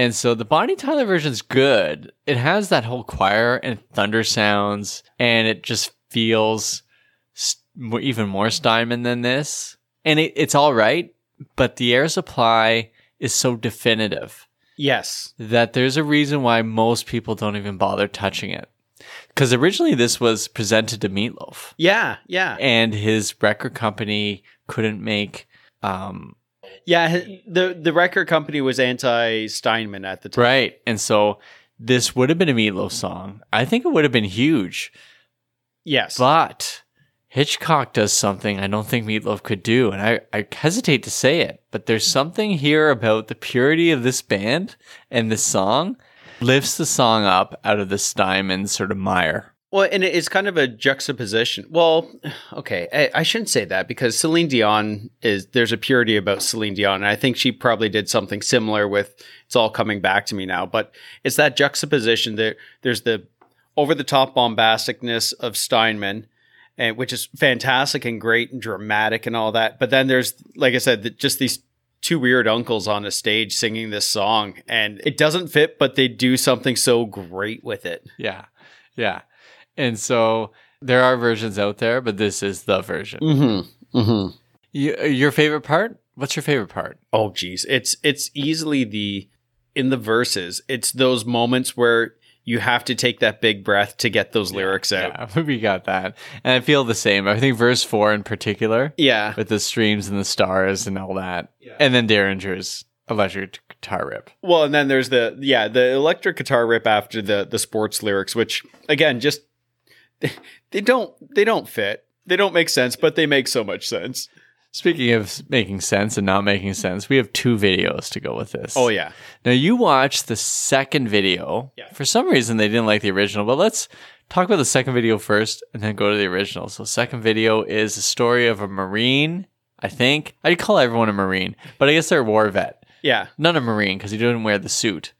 And so the Bonnie Tyler version's good. It has that whole choir and thunder sounds, and it just feels st- even more Steinman than this. And it, it's all right, but the air supply is so definitive Yes. that there's a reason why most people don't even bother touching it. Because originally this was presented to Meatloaf, Yeah. Yeah. and his record company couldn't make. Um, Yeah. The the record company was anti Steinman at the time. Right. And so this would have been a Meatloaf song. I think it would have been huge. Yes. But Hitchcock does something I don't think Meatloaf could do. And I, I hesitate to say it, but there's something here about the purity of this band and this song lifts the song up out of the Steinman sort of mire. Well, and it's kind of a juxtaposition. Well, okay, I, I shouldn't say that because Celine Dion is there's a purity about Celine Dion, and I think she probably did something similar with "It's All Coming Back to Me Now." But it's that juxtaposition. that there's the over the top bombasticness of Steinman, and which is fantastic and great and dramatic and all that. But then there's, like I said, the, just these two weird uncles on a stage singing this song, and it doesn't fit, but they do something so great with it. Yeah. Yeah. And so there are versions out there, but this is the version. Mm-hmm. Mm-hmm. You, your favorite part? What's your favorite part? Oh geez, it's it's easily the in the verses. It's those moments where you have to take that big breath to get those lyrics out. Yeah, *laughs* we got that. And I feel the same. I think verse four in particular, Yeah, with the streams and the stars and all that. yeah. And then Derringer's electric guitar rip. Well, and then there's the yeah the electric guitar rip after the the sports lyrics, which again just *laughs* they don't they don't fit. They don't make sense, but they make so much sense. Speaking of making sense and not making sense, we have two videos to go with this. Oh yeah, Now you watched the second video. Yeah. For some reason they didn't like the original, but let's talk about the second video first and then go to the original. So second video is the story of a Marine, I think. I call everyone a Marine, but I guess they're a war vet. yeah. Not a Marine because he didn't wear the suit.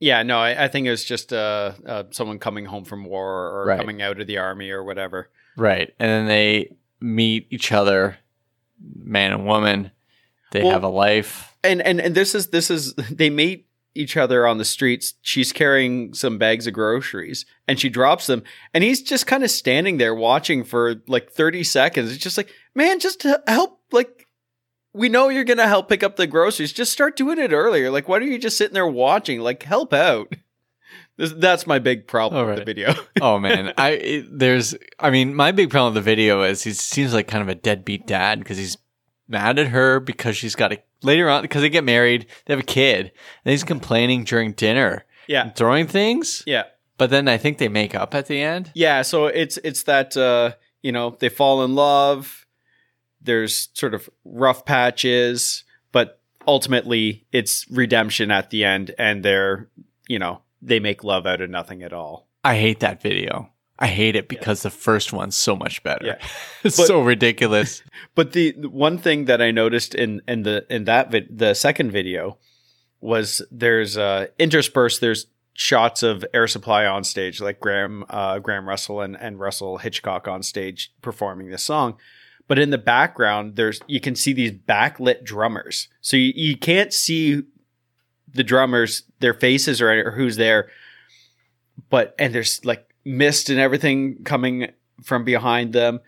Yeah, no, I, I think it was just uh, uh, someone coming home from war or Right. coming out of the army or whatever. Right. And then they meet each other, man and woman. They Well- have a life. And and and this is this is *laughs* they meet each other on the streets. She's carrying some bags of groceries and she drops them and he's just kind of standing there watching for like 30 seconds. It's just like, "Man, just to help like we know you're going to help pick up the groceries. Just start doing it earlier. Like why are you just sitting there watching? Like help out." This, that's my big problem All with the video. *laughs* Oh man, I it, there's I mean, my big problem with the video is he seems like kind of a deadbeat dad because he's mad at her because she's got a later on because they get married, they have a kid, and he's complaining during dinner, yeah. throwing things. Yeah. But then I think they make up at the end. Yeah, so it's it's that uh, you know they fall in love. There's sort of rough patches, but ultimately it's redemption at the end, and they're you know they make love out of nothing at all. I hate that video. I hate it because the first one's so much better. Yeah. *laughs* it's But- so ridiculous. *laughs* But the, the one thing that I noticed in in the in that vid, the second video was there's uh, interspersed there's shots of Air Supply on stage, like Graham uh, Graham Russell and, and Russell Hitchcock on stage performing this song. But in the background, there's you can see these backlit drummers, so you, you can't see the drummers, their faces or, or who's there. But and there's like mist and everything coming from behind them,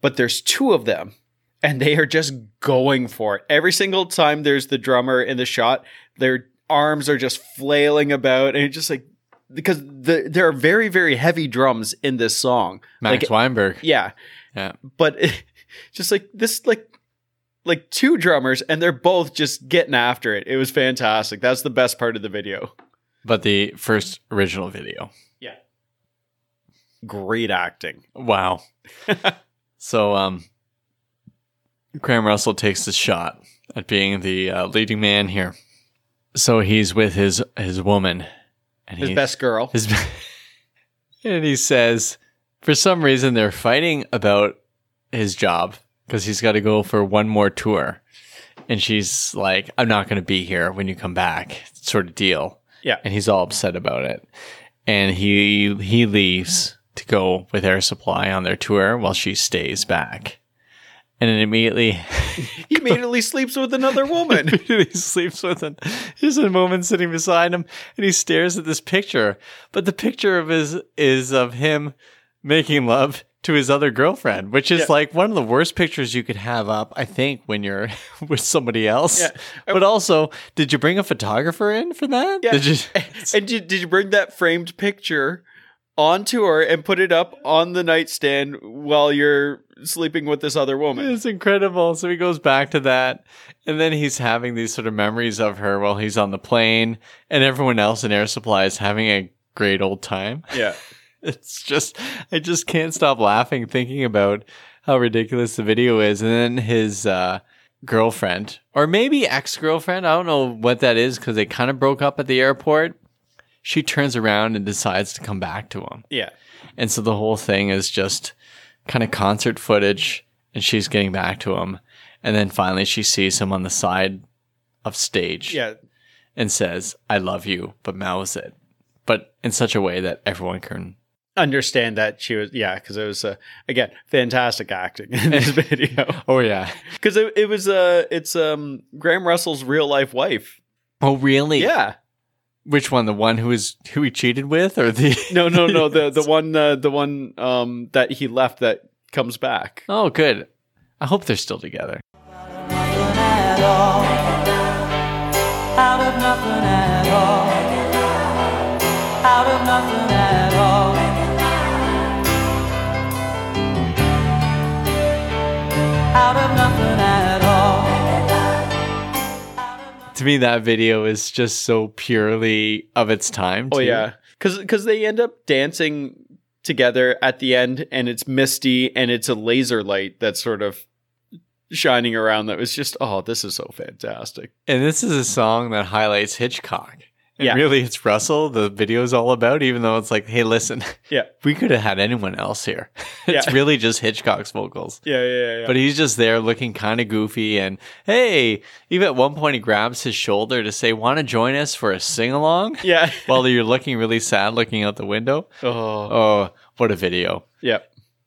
but there's two of them and they are just going for it. Every single time there's the drummer in the shot, their arms are just flailing about, and it's just like because the, there are very very heavy drums in this song. Max Like, Weinberg. yeah, Yeah. but *laughs* just like this, like like two drummers, and they're both just getting after it. It was fantastic. That's the best part of the video. But the first original video. Yeah. Great acting. Wow. *laughs* so, um, Graham Russell takes the shot at being the uh, leading man here. So he's with his his woman, and His he, best girl. his *laughs* and he says, for some reason they're fighting about his job because he's got to go for one more tour, and she's like, "I'm not going to be here when you come back," sort of deal. Yeah. and he's all upset about it, and he he leaves to go with Air Supply on their tour while she stays back, and then immediately. *laughs* he immediately sleeps with another woman. *laughs* he sleeps with him. There's a woman sitting beside him, and he stares at this picture. But the picture of his is of him making love to his other girlfriend, which is Yeah. like one of the worst pictures you could have up. I think when you're *laughs* with somebody else. Yeah. But also, did you bring a photographer in for that? Yeah. Did you? *laughs* And did, did you bring that framed picture on tour and put it up on the nightstand while you're sleeping with this other woman? It's incredible. So he goes back to that, and then he's having these sort of memories of her while he's on the plane, and everyone else in Air Supply is having a great old time. Yeah. *laughs* *laughs* It's just, I just can't stop laughing thinking about how ridiculous the video is. And then his uh, girlfriend, or maybe ex girlfriend, I don't know what that is because they kind of broke up at the airport. She turns around and decides to come back to him. Yeah. And so the whole thing is just kind of concert footage, and she's getting back to him. And then finally, she sees him on the side of stage Yeah. and says, I love you, but mouths it. But in such a way that everyone can Understand that she was, yeah, because it was, uh, again, fantastic acting in this *laughs* video. Oh yeah. Because it, it was, uh, it's um, Graham Russell's real life wife. Oh really? Yeah. Which one? The one who was who he cheated with, or the? No, no, no. The, *laughs* the one, uh, the one um, that he left that comes back. Oh, good. I hope they're still together. nothing at all. Out of nothing at all. Out of nothing To me, that video is just so purely of its time. Oh too. yeah, because they end up dancing together at the end, and it's misty, and it's a laser light that's sort of shining around. That was just oh, this is so fantastic. And this is a song that highlights Hitchcock. And Yeah. really, it's Russell the video is all about, even though it's like, hey, listen, *laughs* Yeah. we could have had anyone else here. *laughs* it's Yeah. really just Hitchcock's vocals. Yeah, yeah, yeah. But he's just there looking kind of goofy. And hey, even at one point, he grabs his shoulder to say, Want to join us for a sing along? *laughs* yeah. While you're looking really sad looking out the window. oh. Oh, what a video. Yeah.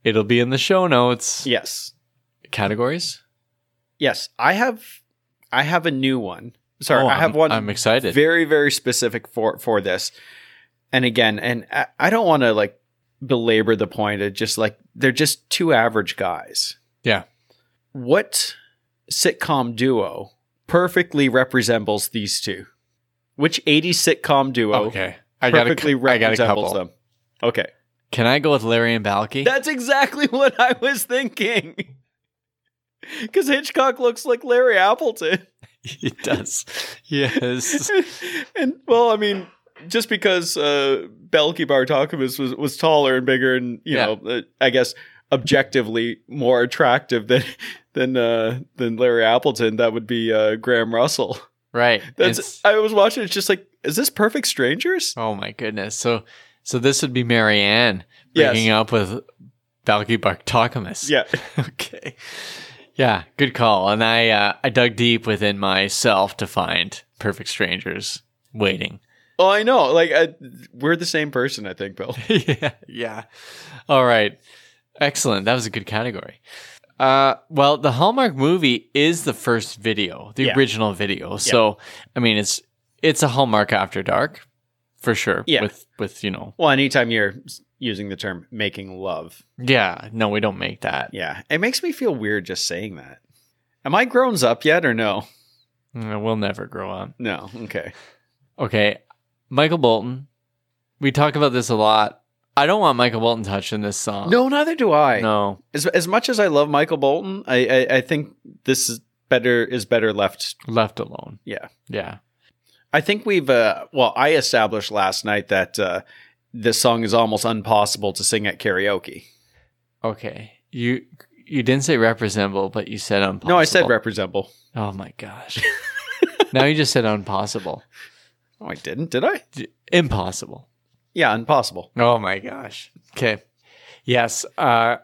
It'll be in the show notes. Yes. Categories? Yes. I have I have a new one. Sorry, Oh, I have one I'm excited. very, very specific for for this. And again, and I, I don't want to like belabor the point of just like they're just two average guys. yeah. What sitcom duo perfectly resembles these two? Which 80s sitcom duo Okay. I got, perfectly a, I got a couple. them? Okay. Can I go with Larry and Balki? That's exactly *laughs* what I was thinking. Because Hitchcock looks like Larry Appleton. *laughs* he does. Yes. *laughs* and well, I mean, just because uh, Balki Bartokomous was was taller and bigger, and you Yeah. know, uh, I guess objectively more attractive than *laughs* than uh, than Larry Appleton, that would be uh, Graham Russell. Right. That's It's- I was watching. It's just like, is this Perfect Strangers? oh my goodness. So so this would be Mary Anne Yes. breaking up with Balki Bartokomous. Yeah, okay. Yeah, good call. And I uh, I dug deep within myself to find perfect strangers waiting. oh, I know. Like I, we're the same person, I think, Bill. *laughs* yeah, yeah. All right. Excellent. That was a good category. Uh, well, the Hallmark movie is the first video, the Yeah. original video. So, I mean, it's it's a Hallmark After Dark for sure. Yeah. With with you know, Well, anytime you're using the term "making love," yeah. No, we don't make that. yeah, it makes me feel weird just saying that. Am I grown up yet, or no? Mm, We'll never grow up. No. Okay. Okay, Michael Bolton. We talk about this a lot. I don't want Michael Bolton touching this song. No, neither do I. no. As as much as I love Michael Bolton, I I, I think this is better is better left. Left alone. Yeah. Yeah. I think we've uh well, I established last night that uh this song is almost impossible to sing at karaoke. Okay. You you didn't say representable, but you said impossible. No, I said representable. Oh my gosh. *laughs* now you just said impossible. *laughs* Oh, I didn't, did I? D- Impossible. Yeah, impossible. Oh my gosh. Okay. Yes. Uh,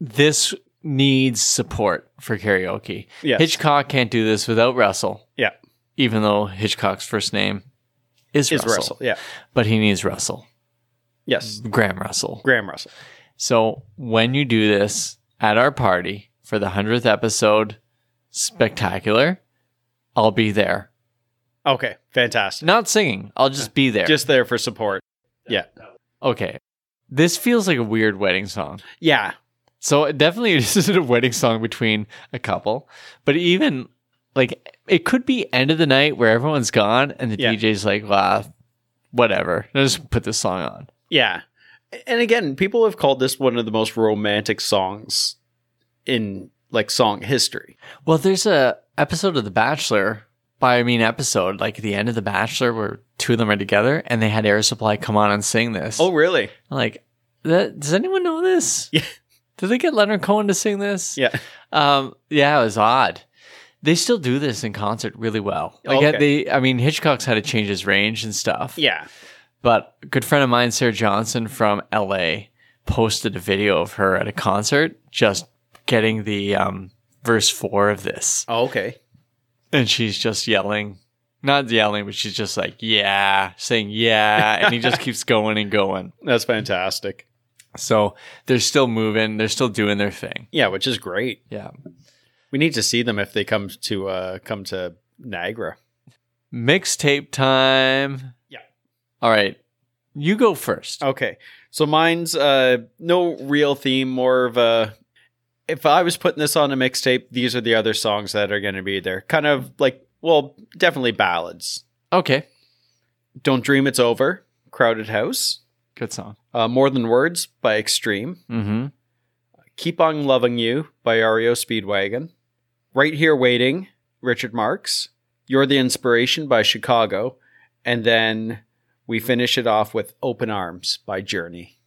this needs support for karaoke. Yes. Hitchcock can't do this without Russell, Yeah. Even though Hitchcock's first name is, Is Russell, Russell. Yeah. But he needs Russell, Yes. Graham Russell. Graham Russell. So when you do this at our party for the 100th episode, spectacular, I'll be there. Okay, fantastic. Not singing, I'll just be there. Just there for support. Yeah. okay. This feels like a weird wedding song. Yeah. So definitely *laughs* this isn't a wedding song between a couple, but even like it could be end of the night where everyone's gone and the Yeah. DJ's like, "Wow, whatever, let's just put this song on." Yeah. And again, people have called this one of the most romantic songs in like song history. Well, there's a episode of The Bachelor. By I mean episode, like the end of The Bachelor, where two of them are together, and they had Air Supply come on and sing this. Oh, really? like, that, does anyone know this? Yeah. Did they get Leonard Cohen to sing this? Yeah. Um, yeah, it was odd. They still do this in concert really well. Like Okay. they, I mean, Hitchcock's had to change his range and stuff. Yeah. But a good friend of mine, Sarah Johnson from LA, posted a video of her at a concert just getting the um, verse four of this, Oh, okay. and she's just yelling. Not yelling, but she's just like, yeah, saying yeah. And he just *laughs* keeps going and going. That's fantastic. So they're still moving. They're still doing their thing. Yeah, which is great. Yeah. We need to see them if they come to uh come to Niagara. Mixtape time. Yeah. All right. You go first. Okay. So mine's uh no real theme, more of a if I was putting this on a mixtape, these are the other songs that are going to be there. Kind of like well, definitely ballads. Okay. Don't Dream It's Over, Crowded House, Good song. uh, More Than Words by Extreme, Mm-hmm. Keep On Loving You by REO Speedwagon, Right Here Waiting, Richard Marx, You're the Inspiration by Chicago, and then we finish it off with Open Arms by Journey.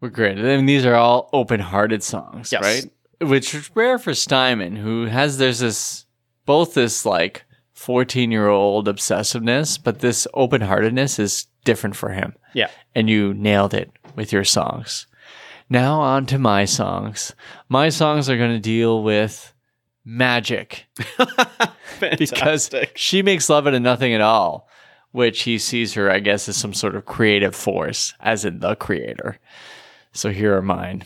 We're great. And these are all open-hearted songs, Yes. right? Which is rare for Steinman, who has there's this both this like 14 year old obsessiveness, but this open heartedness is different for him. Yeah. And you nailed it with your songs. Now on to my songs. My songs are going to deal with magic *laughs* because she makes love out of nothing at all, which he sees her, I guess, as some sort of creative force, as in the creator. So here are mine.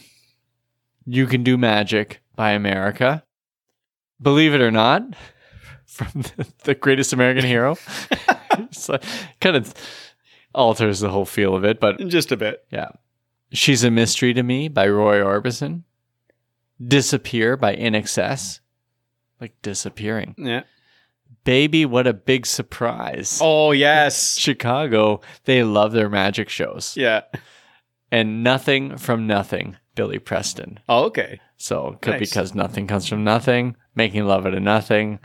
You Can Do Magic by America. Believe it or not, *laughs* from the, the greatest American hero. *laughs* like, kind of alters the whole feel of it, but Just a bit. yeah. She's a Mystery to Me by Roy Orbison. Disappear by INXS. Like disappearing. Yeah. Baby, what a big surprise. Oh yes. Chicago, they love their magic shows. Yeah. And Nothing from Nothing, Billy Preston. Oh, okay. So, Nice. because nothing comes from nothing, making love out of nothing,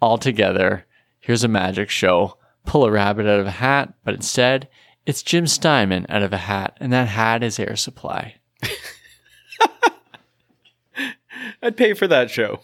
all together. Here's a magic show. Pull a rabbit out of a hat, but instead, it's Jim Steinman out of a hat, and that hat is Air Supply. *laughs* I'd pay for that show.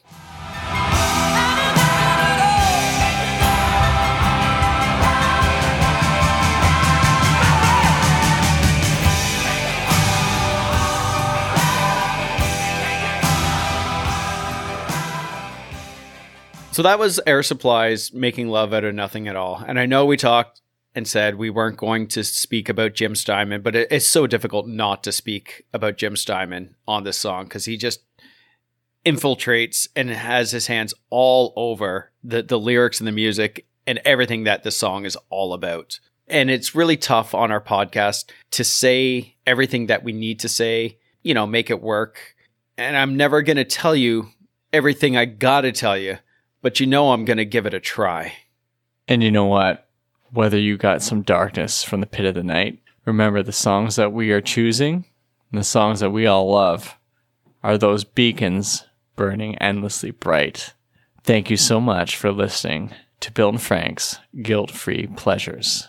So that was Air Supply's Making Love Out of Nothing at All. And I know we talked and said we weren't going to speak about Jim Steinman, but it, it's so difficult not to speak about Jim Steinman on this song because he just infiltrates and has his hands all over the, the lyrics and the music and everything that the song is all about. And it's really tough on our podcast to say everything that we need to say, you know, make it work. And I'm never going to tell you everything I got to tell you, but you know I'm going to give it a try. And you know what? Whether you got some darkness from the pit of the night, remember the songs that we are choosing and the songs that we all love are those beacons burning endlessly bright. Thank you so much for listening to Bill and Frank's Guilt Free Pleasures.